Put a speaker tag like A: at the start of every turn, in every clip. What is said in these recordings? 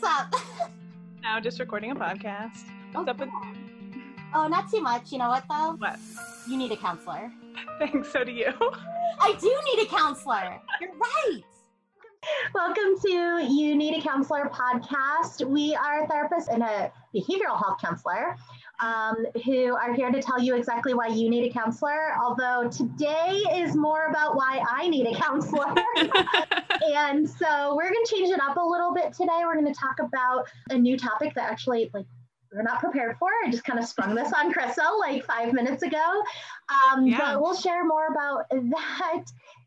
A: what's up?
B: now just recording a podcast. What's
A: oh,
B: up with
A: Oh, not too much. You know what though?
B: What?
A: You need a counselor.
B: Thanks, so do you.
A: I do need a counselor. You're right. Welcome to You Need a Counselor podcast. We are a therapist and a behavioral health counselor um, who are here to tell you exactly why you need a counselor. Although today is more about why I need a counselor. and so we're going to change it up a little bit today. We're going to talk about a new topic that actually, like, we're not prepared for. I just kind of sprung this on Krista like five minutes ago. Um, yeah. But we'll share more about that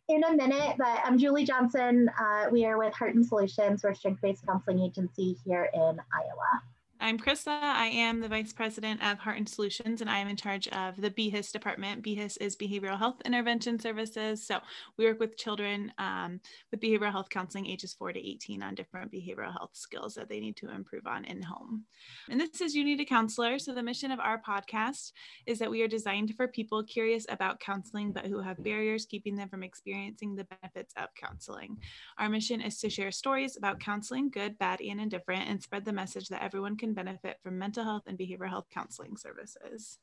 A: in a minute. But I'm Julie Johnson. Uh, we are with Heart and Solutions. We're a strength based counseling agency here in Iowa.
B: I'm Krista. I am the Vice President of Heart and Solutions, and I am in charge of the BHIS department. BHIS is Behavioral Health Intervention Services. So we work with children um, with behavioral health counseling ages 4 to 18 on different behavioral health skills that they need to improve on in home. And this is You Need a Counselor. So the mission of our podcast is that we are designed for people curious about counseling, but who have barriers keeping them from experiencing the benefits of counseling. Our mission is to share stories about counseling, good, bad, and indifferent, and spread the message that everyone can benefit from mental health and behavioral health counseling services.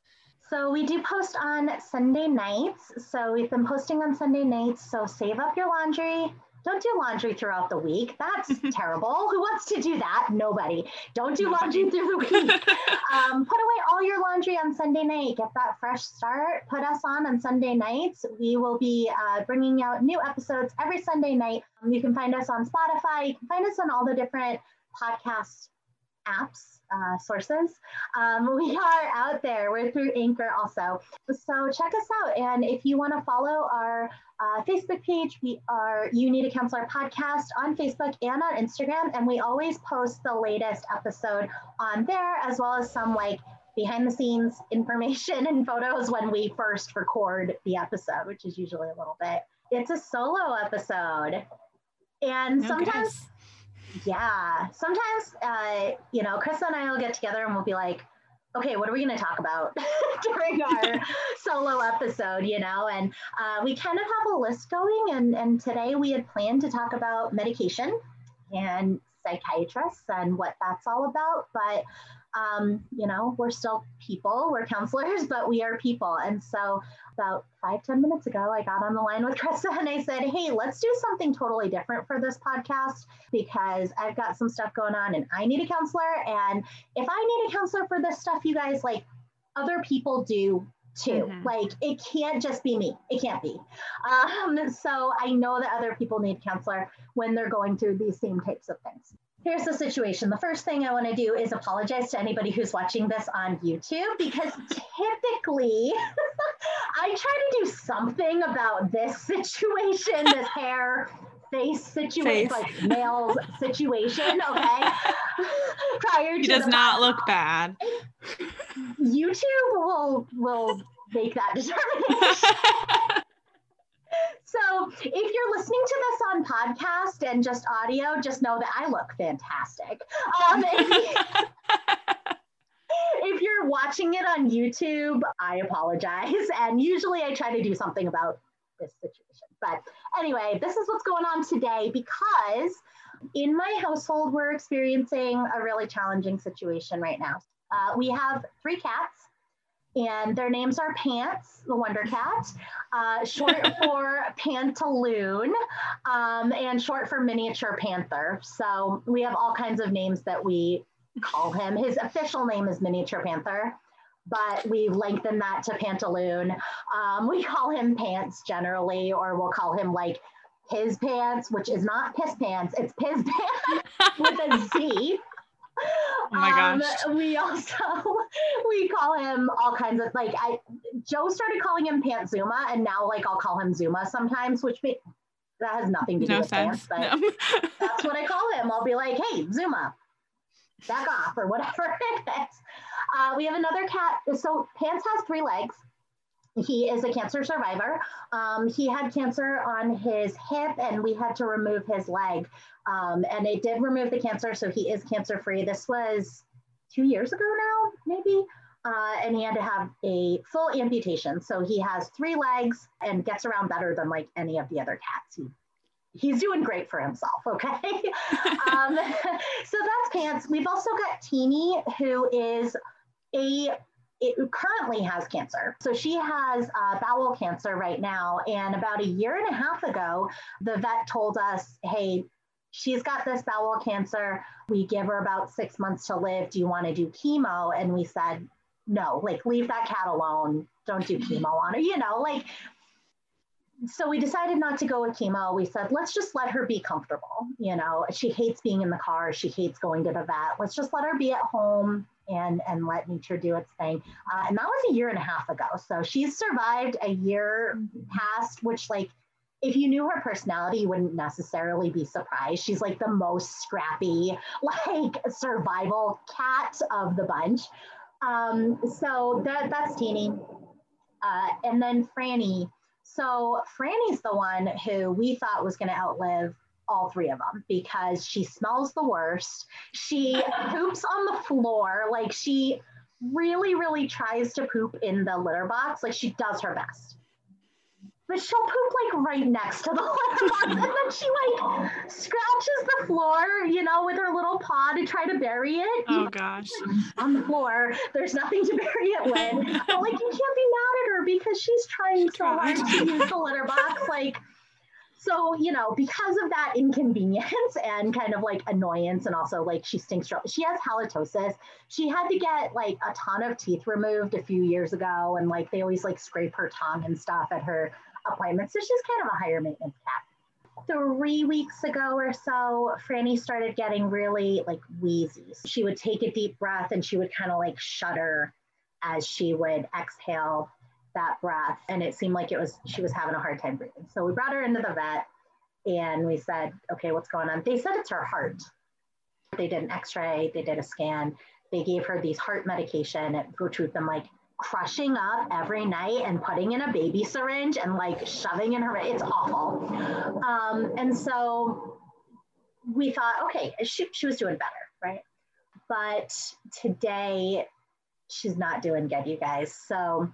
A: So we do post on Sunday nights. So we've been posting on Sunday nights. So save up your laundry. Don't do laundry throughout the week. That's terrible. Who wants to do that? Nobody. Don't do laundry through the week. um, put away all your laundry on Sunday night. Get that fresh start. Put us on on Sunday nights. We will be uh, bringing out new episodes every Sunday night. Um, you can find us on Spotify. You can find us on all the different podcast apps uh, sources. Um, we are out there. We're through Anchor also. So check us out. And if you want to follow our uh, Facebook page, we are You Need a Counselor podcast on Facebook and on Instagram. And we always post the latest episode on there, as well as some like behind the scenes information and photos when we first record the episode, which is usually a little bit. It's a solo episode. And sometimes yeah. Sometimes, uh, you know, Chris and I will get together and we'll be like, okay, what are we going to talk about during our solo episode, you know? And uh, we kind of have a list going. And, and today we had planned to talk about medication and psychiatrists and what that's all about. But um, you know, we're still people, we're counselors, but we are people. And so about five ten minutes ago, I got on the line with Krista and I said, Hey, let's do something totally different for this podcast because I've got some stuff going on and I need a counselor. And if I need a counselor for this stuff, you guys like other people do too. Mm-hmm. Like it can't just be me. It can't be. Um, so I know that other people need counselor when they're going through these same types of things here's the situation. The first thing I want to do is apologize to anybody who's watching this on YouTube because typically I try to do something about this situation, this hair face situation, face. like male's situation, okay?
B: Prior he does not look bad.
A: YouTube will will make that determination. So if you're listening to this on podcast and just audio, just know that I look fantastic. Um, if, you're watching it on YouTube, I apologize. And usually I try to do something about this situation. But anyway, this is what's going on today because in my household, we're experiencing a really challenging situation right now. Uh, we have three cats and their names are Pants, the Wonder Cat, uh, short for Pantaloon, um, and short for Miniature Panther. So we have all kinds of names that we call him. His official name is Miniature Panther, but we lengthen that to Pantaloon. Um, we call him Pants generally, or we'll call him like his pants, which is not piss pants, it's piss pants with a Z.
B: Oh my gosh.
A: Um, we also we call him all kinds of like I Joe started calling him Pant Zuma and now like I'll call him Zuma sometimes, which may, that has nothing to do no with sense. pants, but no. that's what I call him. I'll be like, hey, Zuma, back off or whatever it is. Uh, we have another cat. So Pants has three legs. He is a cancer survivor. Um, he had cancer on his hip, and we had to remove his leg. Um, and they did remove the cancer, so he is cancer free. This was two years ago now, maybe. Uh, and he had to have a full amputation. So he has three legs and gets around better than like any of the other cats. He, he's doing great for himself. Okay. um, so that's Pants. we've also got Teeny, who is a it currently has cancer. So she has uh, bowel cancer right now. And about a year and a half ago, the vet told us, hey, she's got this bowel cancer. We give her about six months to live. Do you want to do chemo? And we said, no, like leave that cat alone. Don't do chemo on her, you know, like. So we decided not to go with chemo. We said, let's just let her be comfortable. You know, she hates being in the car. She hates going to the vet. Let's just let her be at home and and let nature do its thing. Uh, and that was a year and a half ago. So she's survived a year mm-hmm. past, which like if you knew her personality, you wouldn't necessarily be surprised. She's like the most scrappy, like survival cat of the bunch. Um, so that that's Teeny. Uh, and then Franny. So Franny's the one who we thought was going to outlive all three of them because she smells the worst. She poops on the floor. Like she really, really tries to poop in the litter box. Like she does her best but she'll poop like right next to the litter box, and then she like scratches the floor, you know, with her little paw to try to bury it.
B: Oh gosh!
A: On the floor, there's nothing to bury it with. but like, you can't be mad at her because she's trying she so hard to use the litter box. Like, so you know, because of that inconvenience and kind of like annoyance, and also like she stinks. She has halitosis. She had to get like a ton of teeth removed a few years ago, and like they always like scrape her tongue and stuff at her appointments. So she's kind of a higher maintenance cat. Three weeks ago or so, Franny started getting really like wheezy. She would take a deep breath and she would kind of like shudder as she would exhale that breath. And it seemed like it was, she was having a hard time breathing. So we brought her into the vet and we said, okay, what's going on? They said it's her heart. They did an x ray, they did a scan. They gave her these heart medication, which we've been like crushing up every night and putting in a baby syringe and like shoving in her it's awful um, and so we thought okay she, she was doing better right but today she's not doing good you guys so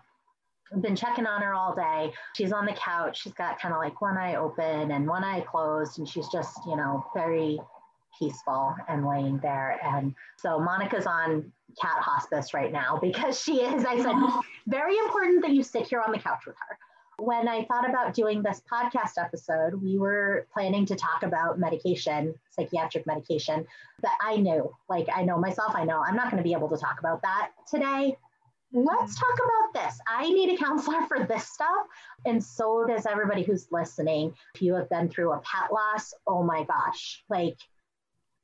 A: been checking on her all day. She's on the couch. She's got kind of like one eye open and one eye closed, and she's just, you know, very peaceful and laying there. And so Monica's on cat hospice right now because she is, I said, very important that you sit here on the couch with her. When I thought about doing this podcast episode, we were planning to talk about medication, psychiatric medication, but I knew, like I know myself, I know I'm not going to be able to talk about that today. Let's talk about this. I need a counselor for this stuff. And so does everybody who's listening. If you have been through a pet loss, oh my gosh, like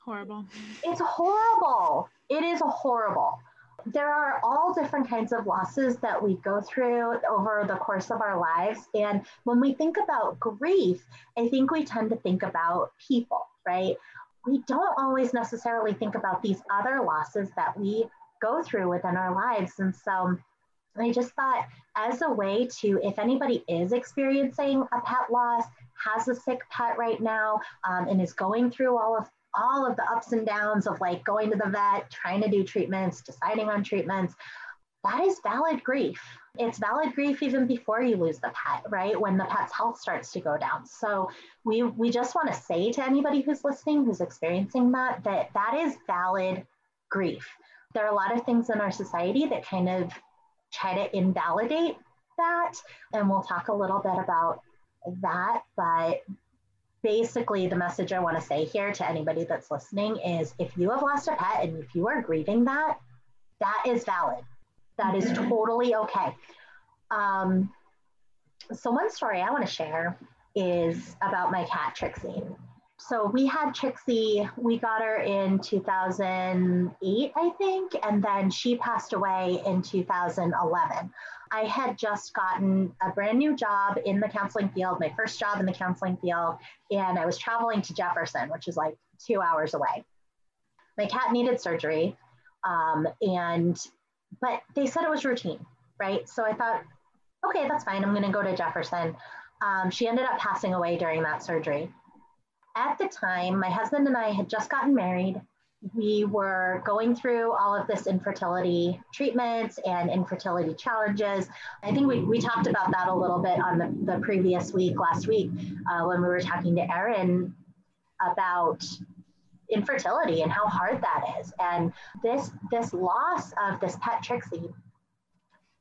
B: Horrible.
A: It's horrible. It is horrible. There are all different kinds of losses that we go through over the course of our lives. And when we think about grief, I think we tend to think about people, right? We don't always necessarily think about these other losses that we go through within our lives. And so I just thought, as a way to, if anybody is experiencing a pet loss, has a sick pet right now, um, and is going through all of all of the ups and downs of like going to the vet, trying to do treatments, deciding on treatments, that is valid grief. It's valid grief even before you lose the pet, right? When the pet's health starts to go down. So we we just want to say to anybody who's listening, who's experiencing that, that that is valid grief. There are a lot of things in our society that kind of try to invalidate that, and we'll talk a little bit about that. But basically the message I want to say here to anybody that's listening is if you have lost a pet and if you are grieving that, that is valid. That is totally okay. Um, so one story I want to share is about my cat Trixie. So we had Trixie, we got her in 2008, I think, and then she passed away in 2011. I had just gotten a brand new job in the counseling field, my first job in the counseling field, and I was traveling to Jefferson, which is like two hours away. My cat needed surgery, um, and but they said it was routine, right? So I thought, okay, that's fine. I'm going to go to Jefferson. Um, she ended up passing away during that surgery. At the time, my husband and I had just gotten married we were going through all of this infertility treatments and infertility challenges. I think we, we talked about that a little bit on the, the previous week, last week, uh, when we were talking to Erin about infertility and how hard that is. And this this loss of this pet Trixie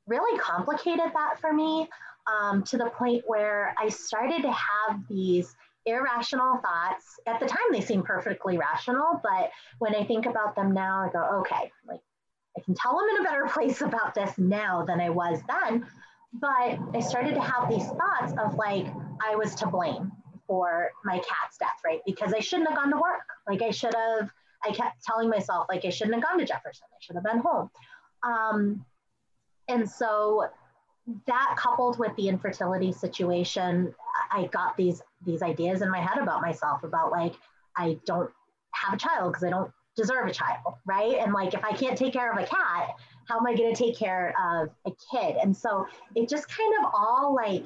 A: really complicated that for me um, to the point where I started to have these irrational thoughts. At the time, they seemed perfectly rational, but when I think about them now, I go, okay, like I can tell I'm in a better place about this now than I was then. But I started to have these thoughts of like, I was to blame for my cat's death, right? Because I shouldn't have gone to work. Like, I should have, I kept telling myself, like, I shouldn't have gone to Jefferson. I should have been home. Um, and so that coupled with the infertility situation, I got these these ideas in my head about myself about like I don't have a child because I don't deserve a child, right? And like if I can't take care of a cat, how am I going to take care of a kid? And so it just kind of all like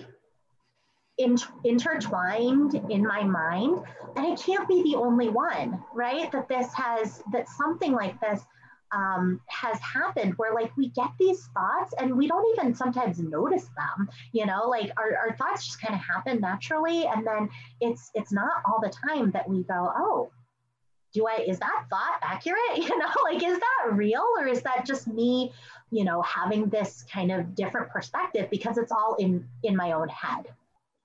A: in, intertwined in my mind, and I can't be the only one, right? That this has that something like this um, has happened where like we get these thoughts and we don't even sometimes notice them you know? Like our, our thoughts just kind of happen naturally and then it's it's not all the time that we go oh do i is that thought accurate? You know like is that real or is that just me you know having this kind of different perspective because it's all in in my own head?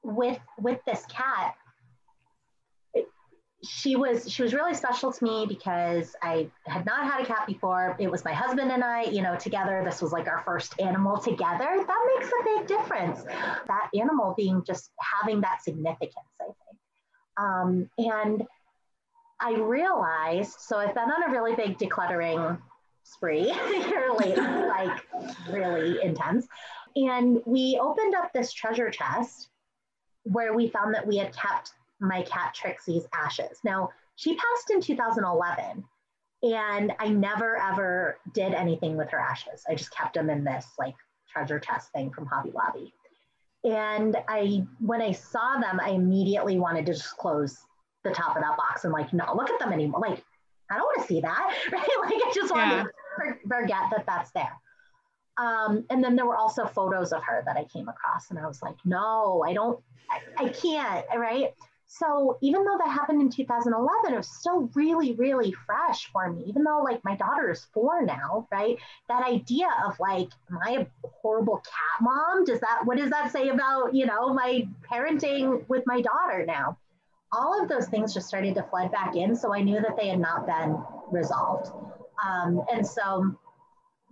A: With with this cat she was she was really special to me because I had not had a cat before. It was my husband and I, you know, together. This was like our first animal together. That makes a big difference. That animal being just having that significance, I think. Um, and I realized, so I've been on a really big decluttering spree here lately, like really intense. And we opened up this treasure chest where we found that we had kept my cat Trixie's ashes. Now, she passed in 2011, and I never ever did anything with her ashes. I just kept them in this like treasure chest thing from Hobby Lobby. And I, when I saw them, I immediately wanted to just close the top of that box and like not look at them anymore. Like, I don't want to see that, right? Like, I just wanted yeah. to forget that that's there. Um, and then there were also photos of her that I came across, and I was like, no, I don't, I, I can't, right? So even though that happened in 2011, it was still really, really fresh for me. Even though like my daughter is four now, right? That idea of like, am I a horrible cat mom? Does that what does that say about you know my parenting with my daughter now? All of those things just started to flood back in, so I knew that they had not been resolved. Um, and so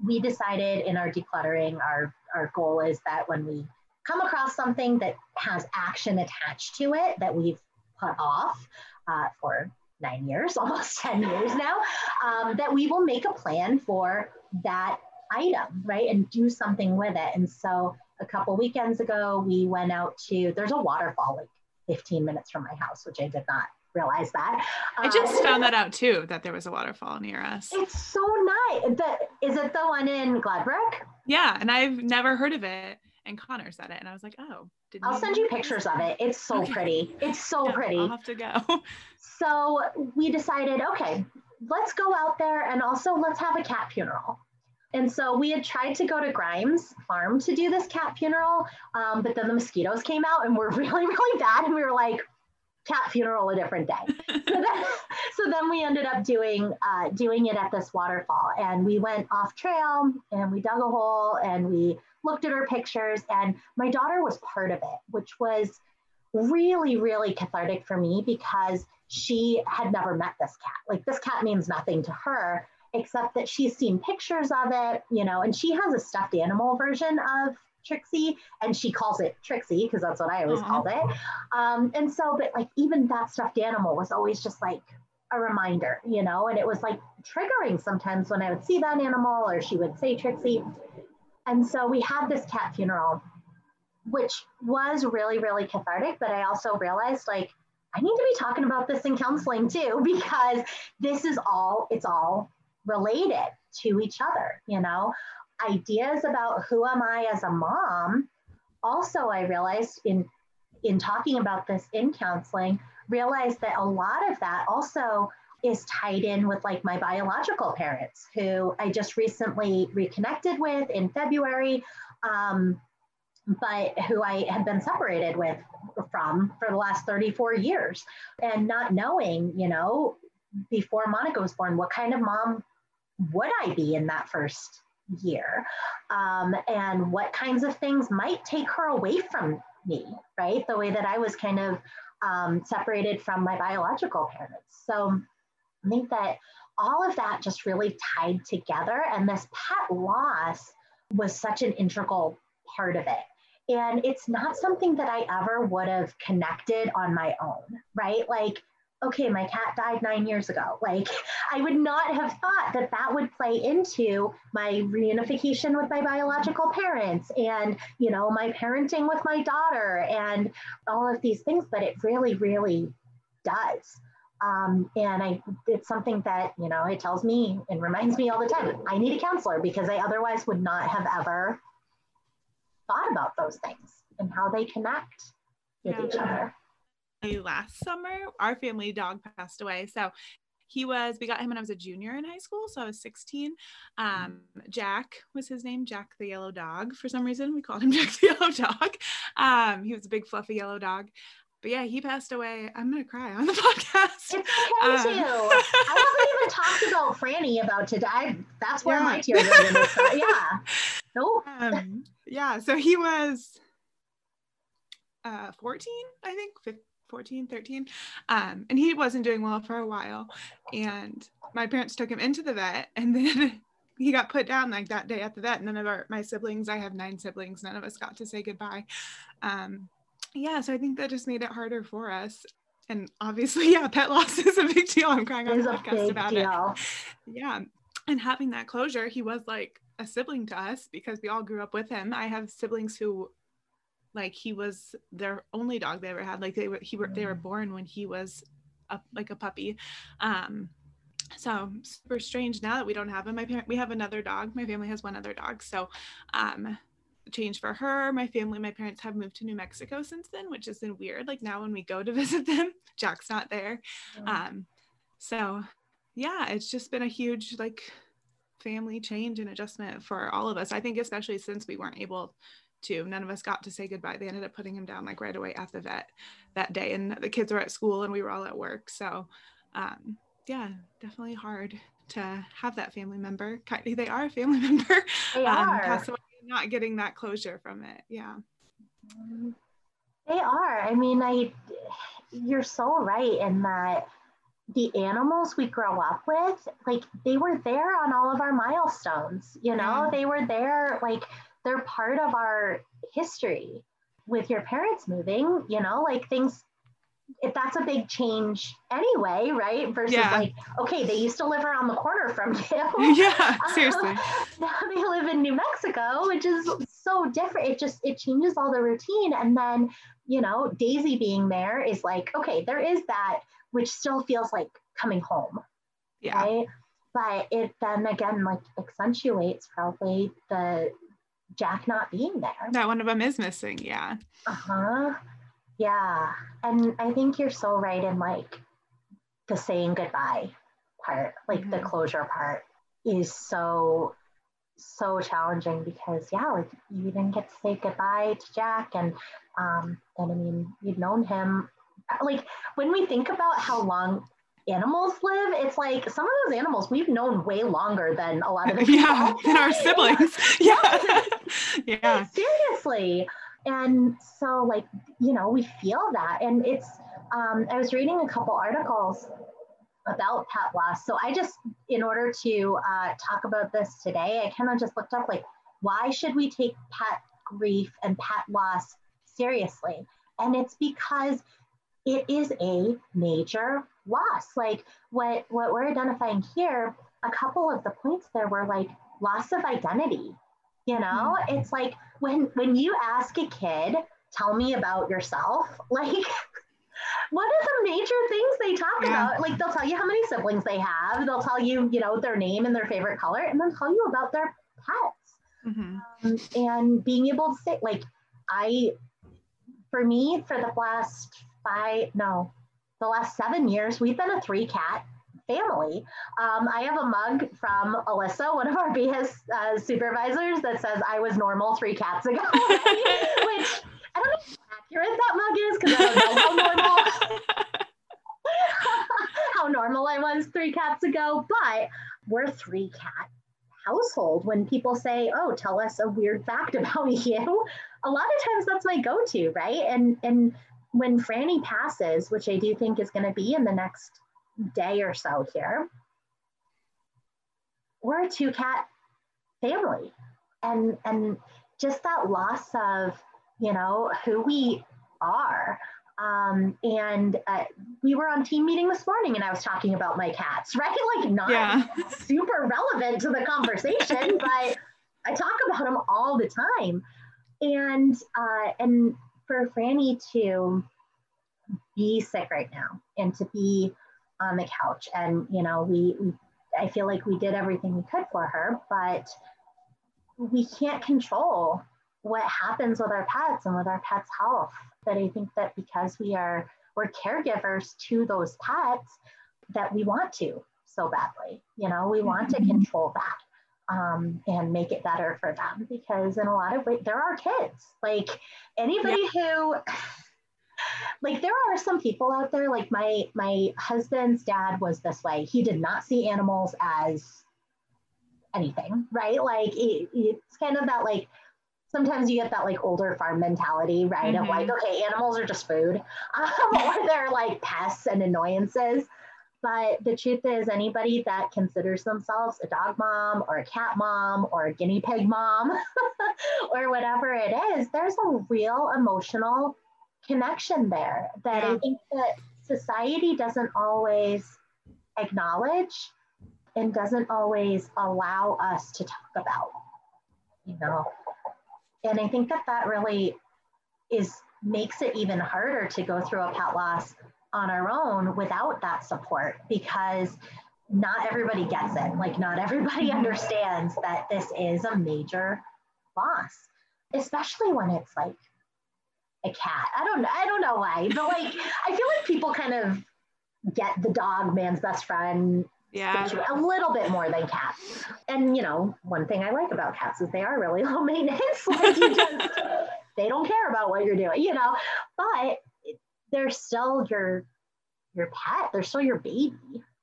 A: we decided in our decluttering, our our goal is that when we come across something that has action attached to it that we've put off uh, for nine years, almost 10 years now, um, that we will make a plan for that item, right? And do something with it. And so a couple weekends ago, we went out to, there's a waterfall like 15 minutes from my house, which I did not realize that.
B: I just um, found that out too, that there was a waterfall near us.
A: It's so nice. The, is it the one in Gladbrook?
B: Yeah, and I've never heard of it. And Connor said it, and I was like, oh,
A: I'll send you pictures of it. It's so okay. pretty. It's so yeah, pretty.
B: I'll have to go.
A: so we decided, okay, let's go out there and also let's have a cat funeral. And so we had tried to go to Grimes Farm to do this cat funeral, um, but then the mosquitoes came out and were really, really bad. And we were like, cat funeral a different day. so, then, so then we ended up doing uh, doing it at this waterfall, and we went off trail and we dug a hole and we looked at her pictures, and my daughter was part of it, which was really, really cathartic for me because she had never met this cat. Like, this cat means nothing to her, except that she's seen pictures of it, you know, and she has a stuffed animal version of Trixie, and she calls it Trixie because that's what I always called it. Um, and so, but like, even that stuffed animal was always just like, a reminder, you know, and it was like triggering sometimes when I would see that animal or she would say Trixie. And so we had this cat funeral, which was really, really cathartic. But I also realized like, I need to be talking about this in counseling too, because this is all, it's all related to each other, you know? Ideas about who am I as a mom. Also, I realized in in talking about this in counseling, realized that a lot of that also is tied in with like my biological parents who I just recently reconnected with in February, um, but who I had been separated with from for the last 34 years. And not knowing, you know, before Monica was born, what kind of mom would I be in that first year? Um, and what kinds of things might take her away from me, right? The way that I was kind of um, separated from my biological parents. So I think that all of that just really tied together. And this pet loss was such an integral part of it. And it's not something that I ever would have connected on my own, right? Like, okay, my cat died nine years ago. Like, I would not have thought that that would play into my reunification with my biological parents and, you know, my parenting with my daughter and all of these things, but it really, really does. Um, and I, it's something that, you know, it tells me and reminds me all the time, I need a counselor because I otherwise would not have ever thought about those things and how they connect with yeah. each other.
B: Last summer, our family dog passed away. So he was, we got him when I was a junior in high school. So I was 16. Um, Jack was his name, Jack the yellow dog. For some reason, we called him Jack the yellow dog. Um, he was a big, fluffy yellow dog but yeah, he passed away. I'm gonna cry on the podcast.
A: It's okay um. I haven't even talked about Franny about today. That's where yeah. my tears are gonna start. Yeah. Nope.
B: Um, yeah. So he was uh 14, I think, 15, 14, 13. Um, and he wasn't doing well for a while. And my parents took him into the vet and then he got put down like that day at the vet. None of our my siblings, I have nine siblings, none of us got to say goodbye. Um, yeah, so I think that just made it harder for us. And obviously, yeah, pet loss is a big deal. I'm crying on the podcast about deal. it. Yeah. And having that closure, he was like a sibling to us because we all grew up with him. I have siblings who like he was their only dog they ever had. Like they were he were they were mm. born when he was a, like a puppy. Um so super strange now that we don't have him. My parent we have another dog. My family has one other dog. So um change for her. My family, my parents have moved to New Mexico since then, which has been weird. Like now when we go to visit them, Jack's not there. Um, so yeah, it's just been a huge like family change and adjustment for all of us. I think especially since we weren't able to, none of us got to say goodbye. They ended up putting him down like right away at the vet that day, and the kids were at school and we were all at work. So um, yeah, definitely hard to have that family member. They are a family member.
A: They um, are
B: not getting that closure from it. Yeah.
A: They are. I mean, I you're so right in that the animals we grow up with, like they were there on all of our milestones, you know, yeah. they were there, like they're part of our history with your parents moving, you know, like things if that's a big change anyway, right? Versus yeah. like, okay, they used to live around the corner from
B: you. yeah, seriously.
A: now they live in New Mexico, which is so different. It just it changes all the routine. And then, you know, Daisy being there is like, okay, there is that, which still feels like coming home.
B: Yeah. Right.
A: But it then again like accentuates probably the Jack not being there.
B: That one of them is missing, yeah.
A: Uh-huh. Yeah. And I think you're so right in like the saying goodbye part, like mm-hmm. the closure part is so so challenging because yeah, like you didn't get to say goodbye to Jack and um and I mean you'd known him like when we think about how long animals live, it's like some of those animals we've known way longer than a lot of the
B: people. Yeah, than our siblings. yeah.
A: yeah. Seriously. And so, like, you know, we feel that. And it's, um, I was reading a couple articles about pet loss. So I just, in order to uh, talk about this today, I kind of just looked up, like, why should we take pet grief and pet loss seriously? And it's because it is a major loss. Like what, what we're identifying here, a couple of the points there were like loss of identity, you know, mm-hmm. it's like when when you ask a kid, tell me about yourself, like what are the major things they talk yeah. about? Like they'll tell you how many siblings they have, they'll tell you, you know, their name and their favorite color, and then tell you about their pets. Mm-hmm. Um, and being able to say, like, I, for me, for the last five, no, the last seven years, we've been a three cat family. Um, I have a mug from Alyssa, one of our BHIS uh, supervisors, that says I was normal three cats ago, which I don't know how accurate that mug is because I don't know how normal. how normal I was three cats ago, but we're three cat household. When people say, "Oh, tell us a weird fact about you," a lot of times that's my go-to, right? And and when Franny passes, which I do think is going to be in the next day or so here, we're a two cat family. And and just that loss of, you know, who we are. Um, and uh, we were on team meeting this morning and I was talking about my cats, right? Like not yeah. super relevant to the conversation, but I talk about them all the time. And uh, and for Franny to be sick right now and to be on the couch and you know we, we I feel like we did everything we could for her, but we can't control what happens with our pets and with our pets' health. But I think that because we are we're caregivers to those pets, that we want to so badly. You know, we want to mm-hmm. control that um, and make it better for them because in a lot of ways, there are kids. Like anybody yeah. who like there are some people out there like my my husband's dad was this way he did not see animals as anything right like it, it's kind of that like sometimes you get that like older farm mentality right mm-hmm. of like mm-hmm. okay animals are just food um, or they're like pests and annoyances but the truth is anybody that considers themselves a dog mom or a cat mom or a guinea pig mom or whatever it is there's a real emotional connection there that yeah. I think that society doesn't always acknowledge and doesn't always allow us to talk about, you know. And I think that that really is makes it even harder to go through a pet loss on our own without that support because not everybody gets it. Like not everybody understands that this is a major loss, especially when it's like a cat. I don't I don't know why, but like I feel like people kind of get the dog man's best friend
B: yeah.
A: a little bit more than cats. And you know one thing i like about cats is they are really low maintenance. Like you just they don't care about what you're doing you know? But they're still your your pet. They're still your baby.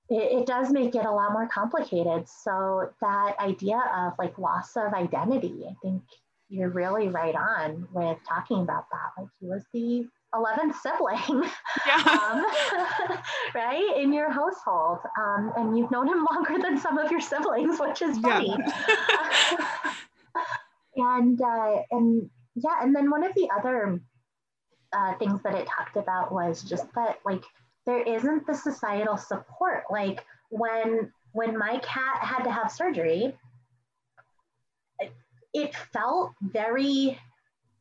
A: It, it does make it a lot more complicated. So that idea of like loss of identity i think you're really right on with talking about that. Like he was the 11th sibling, yeah. um, right, in your household. Um, and you've known him longer than some of your siblings, which is funny. Yeah. and, uh, and yeah, and then one of the other uh, things that it talked about was just that, like, there isn't the societal support. Like, when when my cat had to have surgery, it felt very,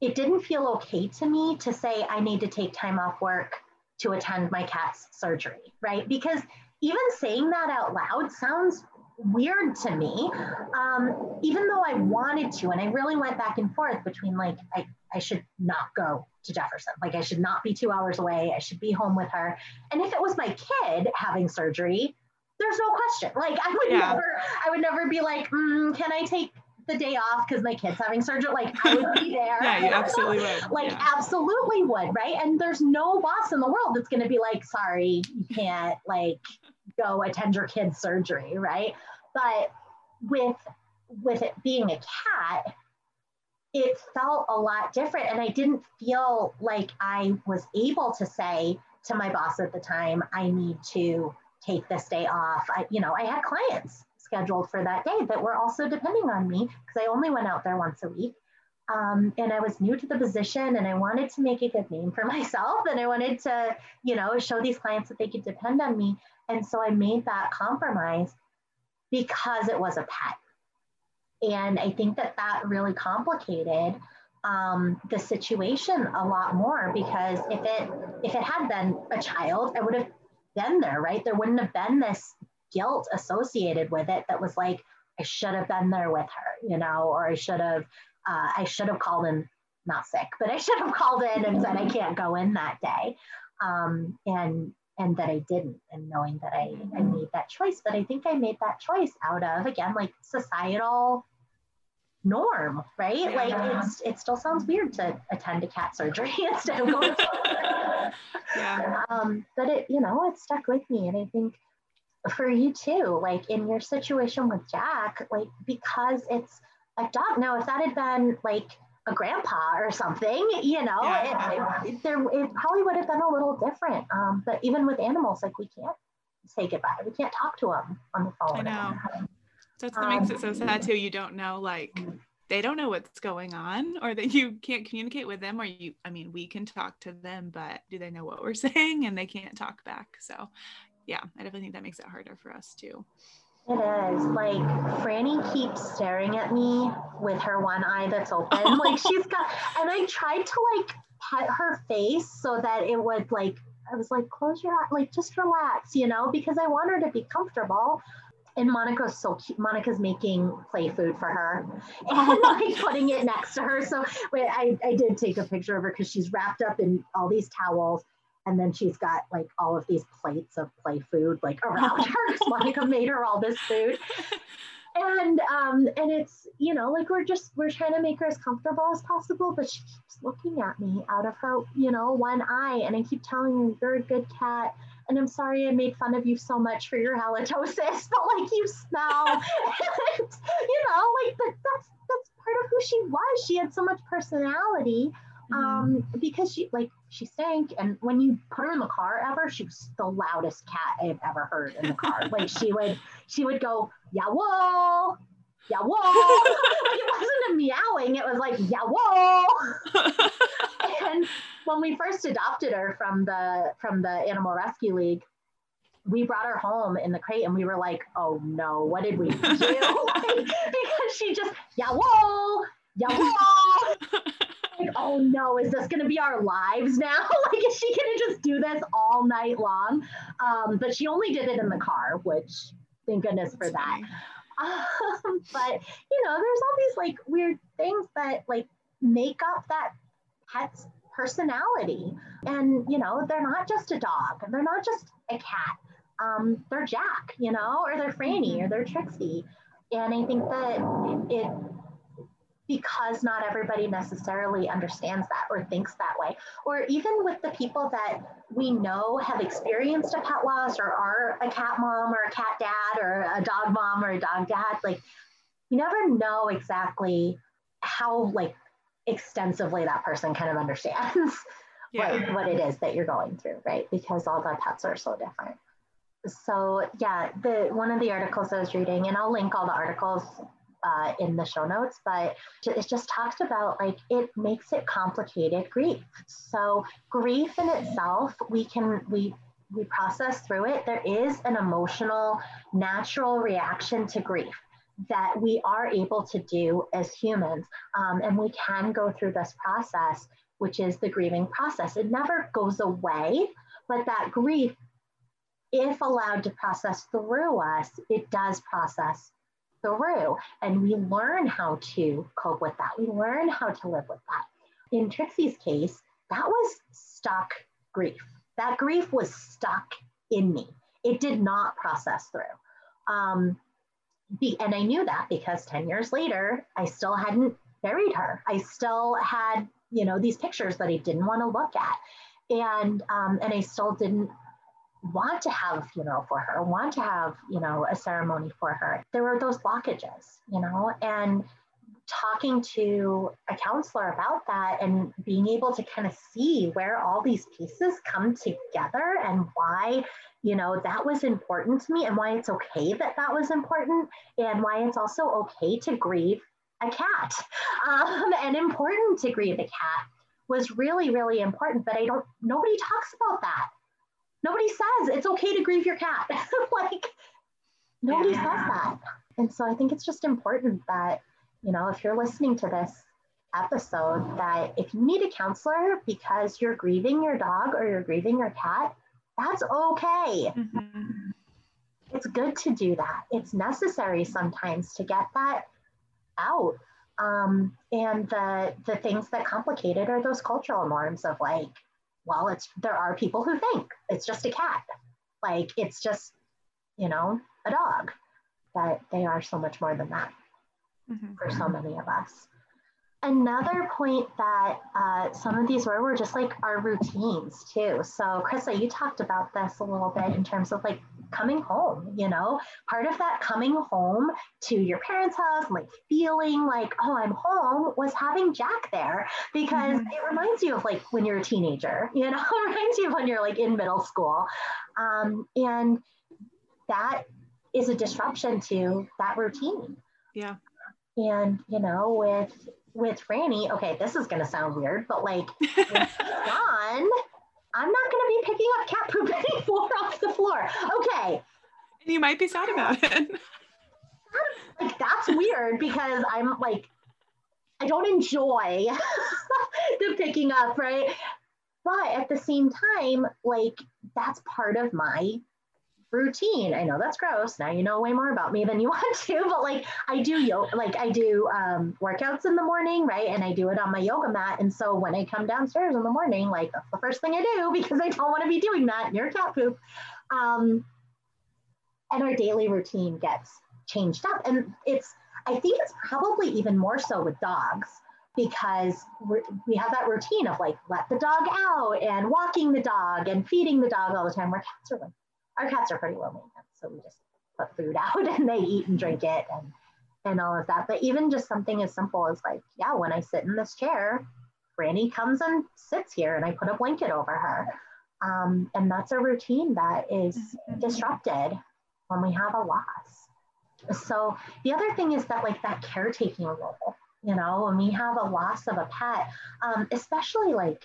A: it didn't feel okay to me to say I need to take time off work to attend my cat's surgery, right? Because even saying that out loud sounds weird to me, um, even though I wanted to. And I really went back and forth between like, I, I should not go to Jefferson. Like, I should not be two hours away. I should be home with her. And if it was my kid having surgery, there's no question. Like, I would yeah. never, I would never be like, mm, can I take the day off because my kid's having surgery, like I would be there.
B: yeah, you absolutely would.
A: Like
B: yeah.
A: absolutely would, right? And there's no boss in the world that's gonna be like, sorry, you can't like go attend your kid's surgery, right? But with with it being a cat, it felt a lot different. And I didn't feel like I was able to say to my boss at the time, I need to take this day off. I, you know, I had clients scheduled for that day that were also depending on me because I only went out there once a week. Um, and I was new to the position and I wanted to make a good name for myself and I wanted to, you know, show these clients that they could depend on me. And so I made that compromise because it was a pet. And I think that that really complicated um, the situation a lot more because if it if it had been a child, I would have been there, right? There wouldn't have been this guilt associated with it that was like, I should have been there with her, you know, or I should have, uh, I should have called in, not sick, but I should have called in and said I can't go in that day. Um, and and that I didn't, and knowing that I, I made that choice. But I think I made that choice out of again like societal norm, right? Yeah. Like it's it still sounds weird to attend a cat surgery instead of going to yeah. Um, but it, you know, it stuck with me. And I think for you too, like in your situation with Jack, like because it's a dog. Now, if that had been like a grandpa or something, you know, yeah. it, it, there it probably would have been a little different. Um, but even with animals, like we can't say goodbye. We can't talk to them on the phone.
B: I know. That's what um, makes it so sad too. You don't know, like they don't know what's going on, or that you can't communicate with them, or you. I mean, we can talk to them, but do they know what we're saying? And they can't talk back. So, yeah, I definitely think that makes it harder for us too.
A: It is. Like Franny keeps staring at me with her one eye that's open. like she's got and I tried to like pet her face so that it would like I was like, close your eye, like just relax, you know, because I want her to be comfortable. And Monica's so cute. Monica's making play food for her and like putting it next to her. So wait, I, I did take a picture of her because she's wrapped up in all these towels and then she's got like all of these plates of play food like around her because Monica made her all this food. And um, and it's you know like we're just we're trying to make her as comfortable as possible, but she keeps looking at me out of her you know one eye, and I keep telling her you're a good cat, and I'm sorry I made fun of you so much for your halitosis, but like you smell, and, you know like but that's that's part of who she was. She had so much personality. Um, because she like she stank. And when you put her in the car ever, she was the loudest cat I have ever heard in the car. like she would, she would go, yeah, whoa, yeah, whoa. like it wasn't a meowing, it was like, yeah, whoa. and when we first adopted her from the from the Animal Rescue League, we brought her home in the crate and we were like, oh no, what did we do? like, because she just, yeah, whoa, yeah, whoa like, oh no, is this going to be our lives now? like, is she going to just do this all night long? Um, but she only did it in the car, which thank goodness for that. Um, but you know, there's all these like weird things that like make up that pet's personality. And you know, they're not just a dog, and they're not just a cat. Um, they're Jack, you know, or they're Franny, or they're Trixie. And I think that it because not everybody necessarily understands that or thinks that way. Or even with the people that we know have experienced a pet loss or are a cat mom or a cat dad or a dog mom or a dog dad, like you never know exactly how like extensively that person kind of understands yeah. what, what it is that you're going through, right? Because all the pets are so different. So yeah, the one of the articles I was reading, and I'll link all the articles uh, in the show notes, but it just talks about like it makes it complicated grief. So grief in itself, we can we we process through it. There is an emotional, natural reaction to grief that we are able to do as humans, um, and we can go through this process, which is the grieving process. It never goes away, but that grief if allowed to process through us, it does process through and we learn how to cope with that. We learn how to live with that. In Trixie's case, that was stuck grief. That grief was stuck in me. It did not process through. Um, and I knew that because 10 years later, I still hadn't buried her. I still had, you know, these pictures that I didn't want to look at. And, um, and I still didn't want to have a funeral for her, want to have, you know, a ceremony for her. There were those blockages, you know, and talking to a counselor about that and being able to kind of see where all these pieces come together and why you know that was important to me and why it's okay that that was important and why it's also okay to grieve a cat um, and important to grieve a cat was really really important but i don't nobody talks about that nobody says it's okay to grieve your cat. like nobody yeah. says that. And so I think it's just important that, you know, if you're listening to this episode, that if you need a counselor because you're grieving your dog or you're grieving your cat, that's okay. Mm-hmm. It's good to do that. It's necessary sometimes to get that out. Um, and the the things that complicate it are those cultural norms of like, well, it's there are people who think it's just a cat, like it's just, you know, a dog, but they are so much more than that mm-hmm. for so many of us. Another point that uh, some of these were were just like our routines too. So, Krista, you talked about this a little bit in terms of like coming home, you know, part of that coming home to your parents' house, like feeling like, oh, I'm home was having Jack there because mm-hmm. it reminds you of like when you're a teenager, you know, it reminds you of when you're like in middle school. Um, and that is a disruption to that routine.
B: Yeah.
A: And, you know, with with Franny, okay, this is gonna sound weird, but like John, I'm not gonna be picking up cat poop anymore off the floor. Okay.
B: And you might be sad about it.
A: like that's weird because I'm like, I don't enjoy the picking up, right? But at the same time, like that's part of my routine. I know that's gross. Now you know way more about me than you want to, but like I do yoga, like I do um, workouts in the morning, right? And I do it on my yoga mat. And so when I come downstairs in the morning, like that's the first thing I do because I don't want to be doing that near cat poop. Um, and our daily routine gets changed up. And it's, I think it's probably even more so with dogs because we have that routine of like let the dog out and walking the dog and feeding the dog all the time where cats are like our cats are pretty low maintenance, so we just put food out and they eat and drink it and and all of that. But even just something as simple as like, yeah, when I sit in this chair, Franny comes and sits here and I put a blanket over her. Um, and that's a routine that is mm-hmm. disrupted when we have a loss. So the other thing is that like that caretaking role, you know, when we have a loss of a pet, um, especially like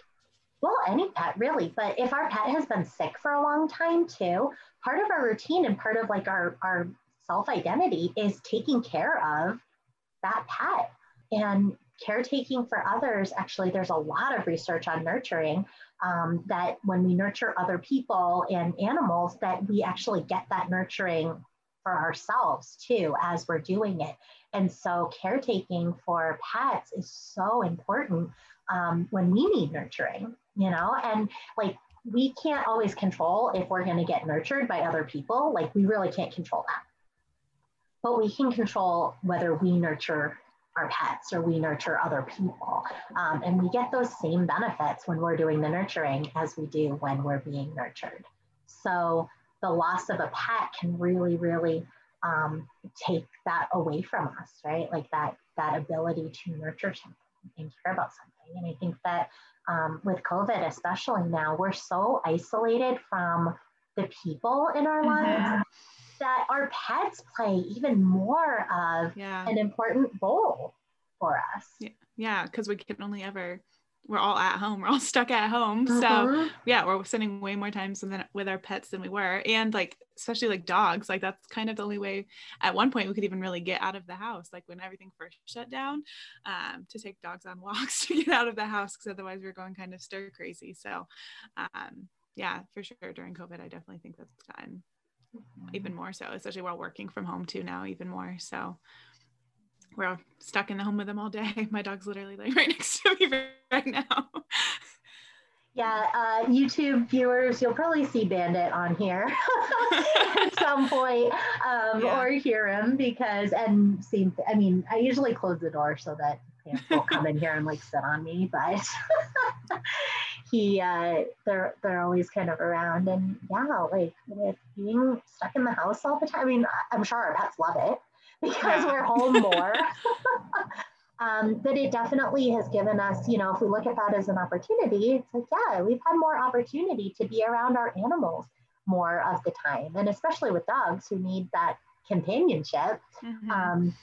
A: well, any pet really, but if our pet has been sick for a long time too, part of our routine and part of like our, our self identity is taking care of that pet. And caretaking for others, actually, there's a lot of research on nurturing um, that when we nurture other people and animals, that we actually get that nurturing for ourselves too as we're doing it. And so, caretaking for pets is so important um, when we need nurturing you know, and like we can't always control if we're going to get nurtured by other people. Like we really can't control that. But we can control whether we nurture our pets or we nurture other people. Um, and we get those same benefits when we're doing the nurturing as we do when we're being nurtured. So the loss of a pet can really, really um, take that away from us, right? Like that that ability to nurture something and care about something. And I think that um, with COVID, especially now, we're so isolated from the people in our mm-hmm. lives that our pets play even more of yeah. an important role for us.
B: Yeah, because we can only ever we're all at home. We're all stuck at home. So mm-hmm. yeah, we're spending way more time with our pets than we were. And like, especially like dogs, like that's kind of the only way at one point we could even really get out of the house. Like when everything first shut down, um, to take dogs on walks to get out of the house. Cause otherwise we are going kind of stir crazy. So um, yeah, for sure. During COVID, I definitely think that's gotten mm-hmm. even more so, especially while working from home too now, even more. So we're stuck in the home with them all day. My dog's literally like right next to me right now.
A: Yeah, uh, YouTube viewers, you'll probably see Bandit on here at some point, um, yeah. or hear him because, and see, I mean, I usually close the door so that pants won't come in here and like sit on me, but he, uh, they're they're always kind of around, and yeah, like with being stuck in the house all the time. I mean, I'm sure our pets love it because we're home more. um, but it definitely has given us, you know, if we look at that as an opportunity, it's like, yeah, we've had more opportunity to be around our animals more of the time. And especially with dogs who need that companionship, mm-hmm. um,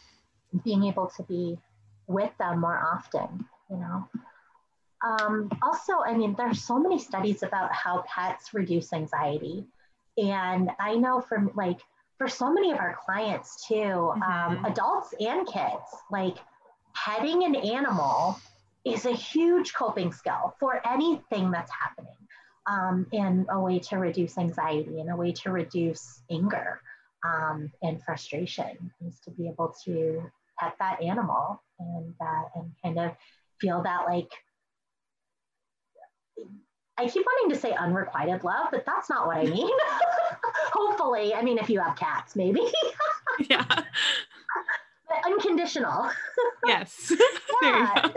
A: being able to be with them more often, you know. Um, also, I mean, there's so many studies about how pets reduce anxiety. And I know from like for so many of our clients too, um, mm-hmm. um, adults and kids, like petting an animal is a huge coping skill for anything that's happening. Um, and a way to reduce anxiety and a way to reduce anger um, and frustration is to be able to pet that animal and uh, and kind of feel that like I keep wanting to say unrequited love, but that's not what I mean. Hopefully, I mean, if you have cats, maybe.
B: yeah.
A: But unconditional.
B: Yes.
A: yeah.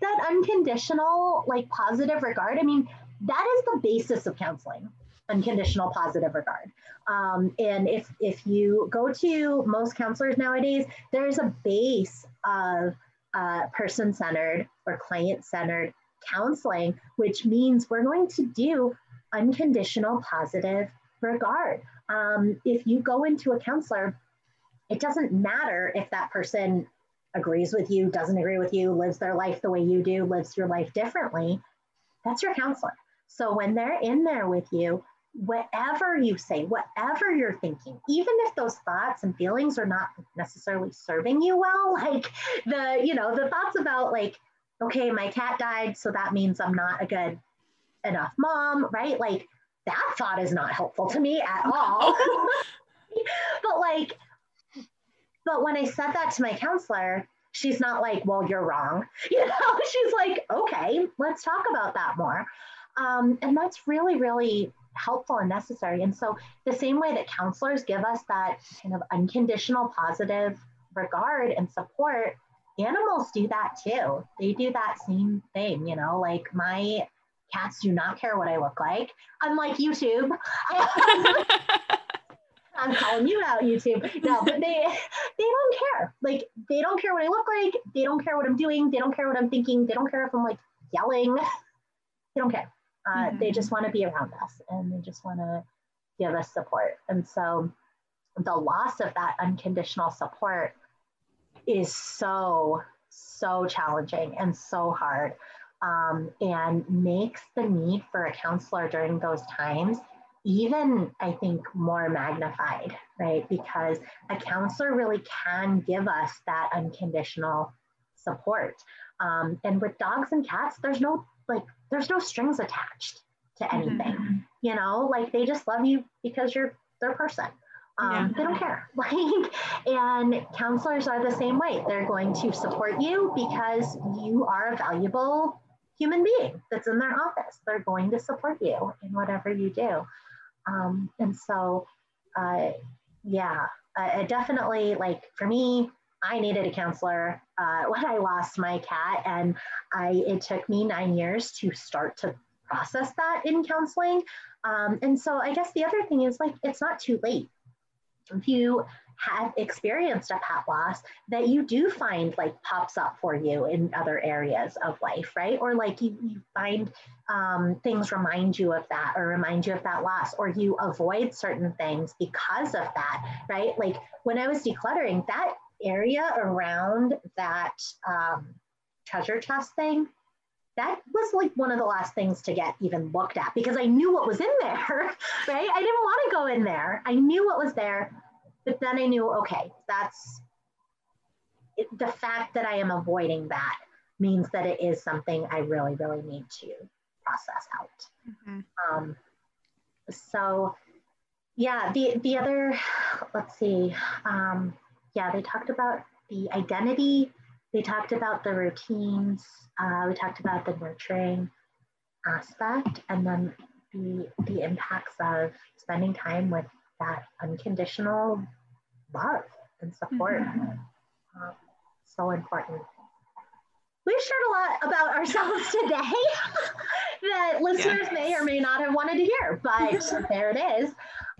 A: That unconditional, like positive regard. I mean, that is the basis of counseling unconditional positive regard. Um, and if, if you go to most counselors nowadays, there's a base of uh, person centered or client centered counseling, which means we're going to do unconditional positive regard. Um, if you go into a counselor, it doesn't matter if that person agrees with you, doesn't agree with you, lives their life the way you do, lives your life differently. That's your counselor. So when they're in there with you, whatever you say, whatever you're thinking, even if those thoughts and feelings are not necessarily serving you well, like the, you know, the thoughts about like, okay, my cat died, so that means I'm not a good enough mom, right? Like that thought is not helpful to me at all. but like, but when I said that to my counselor, she's not like, well, you're wrong. You know, she's like, okay, let's talk about that more. Um, and that's really, really helpful and necessary. And so, the same way that counselors give us that kind of unconditional positive regard and support, animals do that too. They do that same thing, you know, like my cats do not care what I look like, unlike YouTube. I'm calling you out, YouTube. No, but they they don't care. Like they don't care what I look like. They don't care what I'm doing. They don't care what I'm thinking. They don't care if I'm like yelling. They don't care. Uh, mm-hmm. They just want to be around us and they just want to give us support. And so the loss of that unconditional support is so so challenging and so hard um, and makes the need for a counselor during those times even I think more magnified, right? Because a counselor really can give us that unconditional support. Um, and with dogs and cats, there's no like there's no strings attached to mm-hmm. anything. Mm-hmm. You know, like they just love you because you're their person. Um, yeah. They don't care. Like, and counselors are the same way. They're going to support you because you are a valuable human being that's in their office. They're going to support you in whatever you do. Um, and so, uh, yeah, uh, definitely like for me, I needed a counselor uh, when I lost my cat, and I it took me nine years to start to process that in counseling. Um, and so I guess the other thing is like it's not too late. If you have experienced a pet loss that you do find like pops up for you in other areas of life, right? Or like you, you find um, things remind you of that or remind you of that loss, or you avoid certain things because of that, right? Like when I was decluttering, that area around that um, treasure chest thing, that was like one of the last things to get even looked at because I knew what was in there, right? I didn't want to go in there. I knew what was there. But then I knew, okay, that's it, the fact that I am avoiding that means that it is something I really, really need to process out. Mm-hmm. Um, so, yeah, the the other, let's see, um, yeah, they talked about the identity. They talked about the routines. Uh, we talked about the nurturing aspect, and then the the impacts of spending time with that unconditional love and support. Mm-hmm. Um, so important. We've shared a lot about ourselves today that listeners yes. may or may not have wanted to hear, but there it is.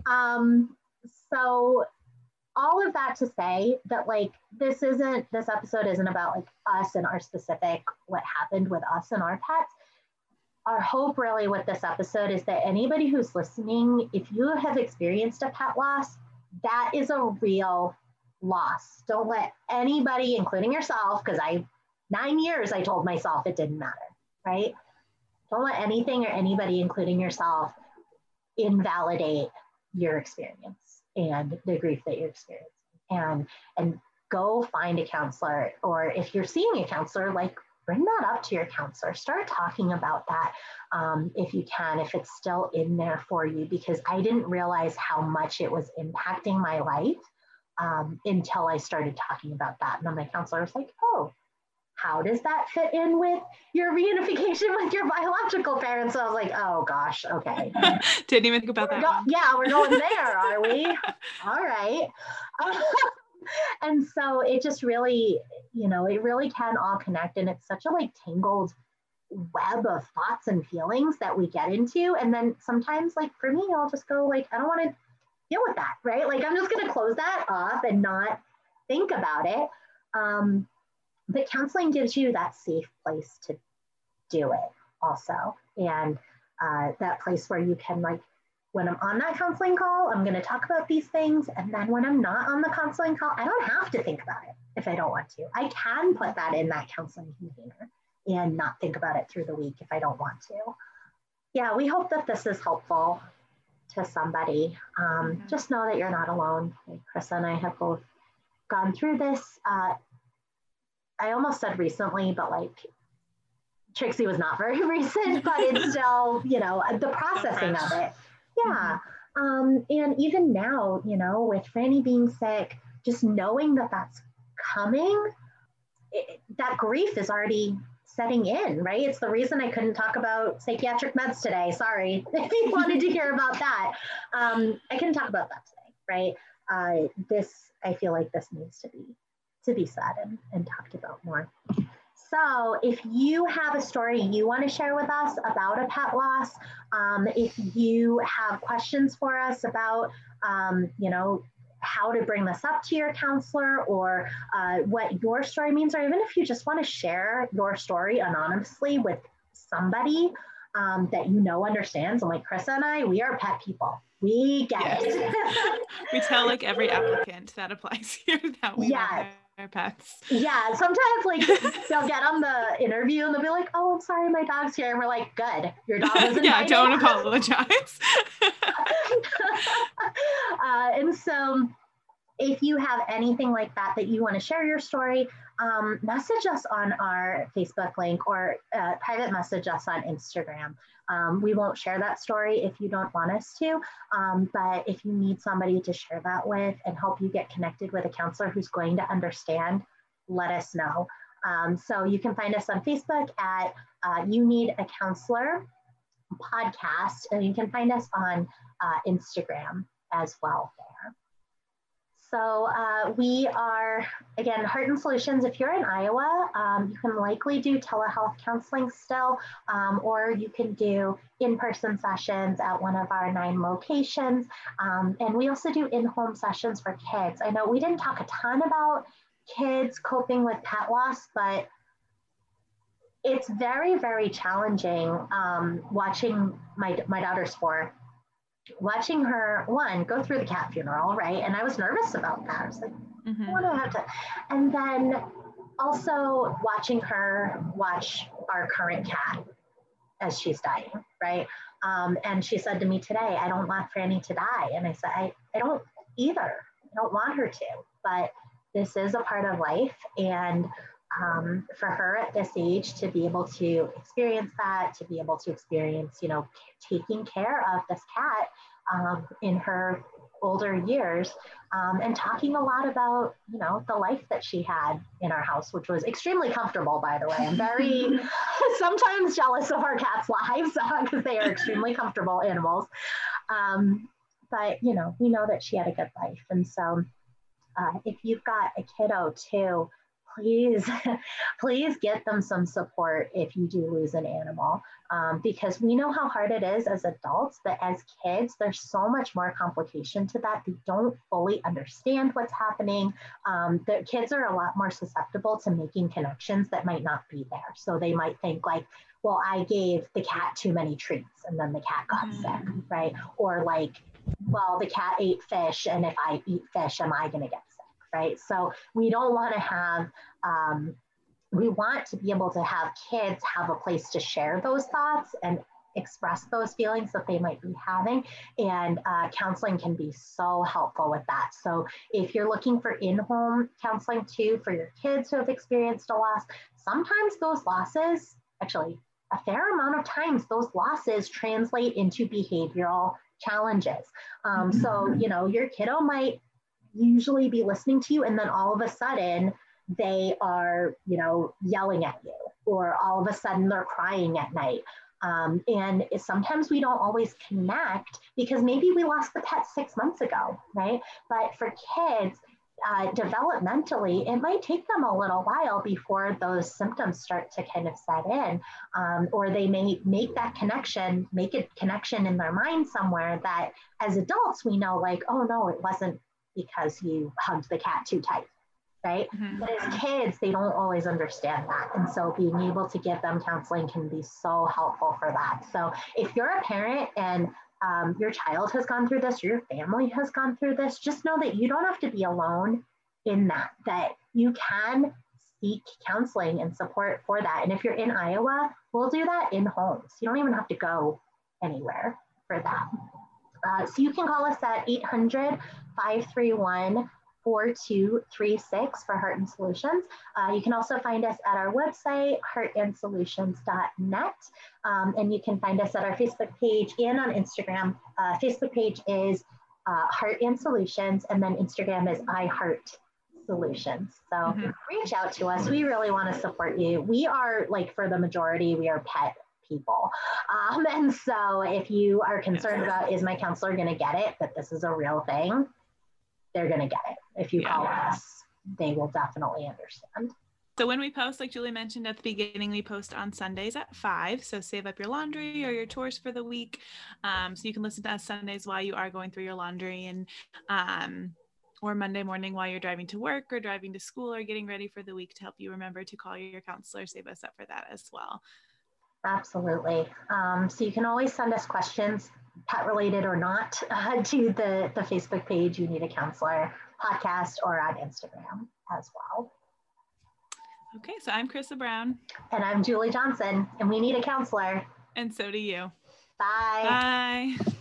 A: Um, so all of that to say that like this isn't this episode isn't about like us and our specific what happened with us and our pets our hope really with this episode is that anybody who's listening, if you have experienced a pet loss, that is a real loss. Don't let anybody, including yourself, because I, nine years, I told myself it didn't matter, right? Don't let anything or anybody, including yourself, invalidate your experience and the grief that you're experiencing. And, and go find a counselor, or if you're seeing a counselor, like bring that up to your counselor. Start talking about that um, if you can, if it's still in there for you, because I didn't realize how much it was impacting my life um, until I started talking about that. And then my counselor was like, oh, how does that fit in with your reunification with your biological parents? So I was like, oh gosh, okay.
B: Didn't even think about
A: we're
B: that. Go-
A: yeah, we're going there, are we? All right. and so it just really, you know, it really can all connect. And it's such a like tangled web of thoughts and feelings that we get into. And then sometimes, like for me, I'll just go, like, I don't want to deal with that, right? Like I'm just going to close that off and not think about it. Um, but counseling gives you that safe place to do it also. And uh, that place where you can like, when I'm on that counseling call, I'm going to talk about these things. And then when I'm not on the counseling call, I don't have to think about it if I don't want to. I can put that in that counseling container and not think about it through the week if I don't want to. Yeah, we hope that this is helpful to somebody. Um, mm-hmm. Just know that you're not alone. Like Chris and I have both gone through this. Uh, I almost said recently, but like Trixie was not very recent, but it's still, you know, the processing of it. Yeah. Mm-hmm. Um, and even now, you know, with Franny being sick, just knowing that that's coming, it, that grief is already setting in, right? It's the reason I couldn't talk about psychiatric meds today. Sorry if you wanted to hear about that. Um, I couldn't talk about that today, right? Uh, this, I feel like this needs to be to be said and, and talked about more. So if you have a story you want to share with us about a pet loss, um, if you have questions for us about, um, you know, how to bring this up to your counselor or uh, what your story means, or even if you just want to share your story anonymously with somebody um, that you know understands. And like Chris and I, we are pet people. We get yes.
B: it. we tell like every applicant that applies here that we yeah our pets.
A: Yeah, sometimes like they'll get on the interview and they'll be like, "Oh, I'm sorry, my dog's here," and we're like, "Good, your dog was
B: yeah, don't apologize."
A: uh, and so, if you have anything like that that you want to share your story, um, message us on our Facebook link or uh, private message us on Instagram. Um, we won't share that story if you don't want us to, um, but if you need somebody to share that with and help you get connected with a counselor who's going to understand, let us know. Um, so you can find us on Facebook at uh, You Need a Counselor podcast, and you can find us on uh, Instagram as well there. So uh, we are, again, Heart and Solutions. If you're in Iowa, um, you can likely do telehealth counseling still, um, or you can do in-person sessions at one of our nine locations. Um, and we also do in-home sessions for kids. I know we didn't talk a ton about kids coping with pet loss, but it's very, very challenging um, watching my, my daughter's four watching her one go through the cat funeral, right? And I was nervous about that. I was like, mm-hmm. what do I have to? And then also watching her watch our current cat as she's dying, right? Um, and she said to me today, I don't want Franny to die. And I said, I, I don't either. I don't want her to, but this is a part of life. And um, for her at this age to be able to experience that, to be able to experience, you know, taking care of this cat um, in her older years um, and talking a lot about, you know, the life that she had in our house, which was extremely comfortable, by the way. I'm very sometimes jealous of our cats' lives because they are extremely comfortable animals. Um, but, you know, we know that she had a good life. And so uh, if you've got a kiddo too, please, please get them some support if you do lose an animal, um, because we know how hard it is as adults, but as kids, there's so much more complication to that. They don't fully understand what's happening. Um, the kids are a lot more susceptible to making connections that might not be there. So they might think like, well, I gave the cat too many treats and then the cat got mm-hmm. sick, right? Or like, well, the cat ate fish, and if I eat fish, am I going to get right? So we don't want to have, um, we want to be able to have kids have a place to share those thoughts and express those feelings that they might be having. And uh, counseling can be so helpful with that. So if you're looking for in home counseling too for your kids who have experienced a loss, sometimes those losses, actually, a fair amount of times, those losses translate into behavioral challenges. Um, so, mm-hmm. you know, your kiddo might usually be listening to you and then all of a sudden they are you know yelling at you or all of a sudden they're crying at night um, and sometimes we don't always connect because maybe we lost the pet six months ago right but for kids uh, developmentally, it might take them a little while before those symptoms start to kind of set in. Um, or they may make that connection, make a connection in their mind somewhere that as adults, we know, like, oh no, it wasn't because you hugged the cat too tight. Right. Mm-hmm. But as kids, they don't always understand that. And so being able to give them counseling can be so helpful for that. So if you're a parent and um, your child has gone through this, your family has gone through this, just know that you don't have to be alone in that, that you can seek counseling and support for that. And if you're in Iowa, we'll do that in homes. You don't even have to go anywhere for that. Uh, so you can call us at 800 531 4236 for Heart and Solutions. Uh, you can also find us at our website, heartandsolutions.net. Um, and you can find us at our Facebook page and on Instagram. Uh, Facebook page is uh, Heart and Solutions, and then Instagram is iHeart Solutions. So mm-hmm. reach out to us. We really want to support you. We are, like, for the majority, we are pet people. Um, and so if you are concerned about, is my counselor going to get it, that this is a real thing? they're going to get it. If you yeah. call us, they will definitely understand.
B: So when we post, like Julie mentioned at the beginning, we post on Sundays at five. So save up your laundry or your chores for the week. Um, so you can listen to us Sundays while you are going through your laundry and um, or Monday morning while you're driving to work or driving to school or getting ready for the week to help you remember to call your counselor. Save us up for that as well.
A: Absolutely. Um, so you can always send us questions pet related or not uh, to the, the Facebook page, You Need a Counselor podcast or on Instagram as well.
B: Okay, so I'm Krista Brown.
A: And I'm Julie Johnson, and we need a counselor.
B: And so do you.
A: Bye.
B: Bye.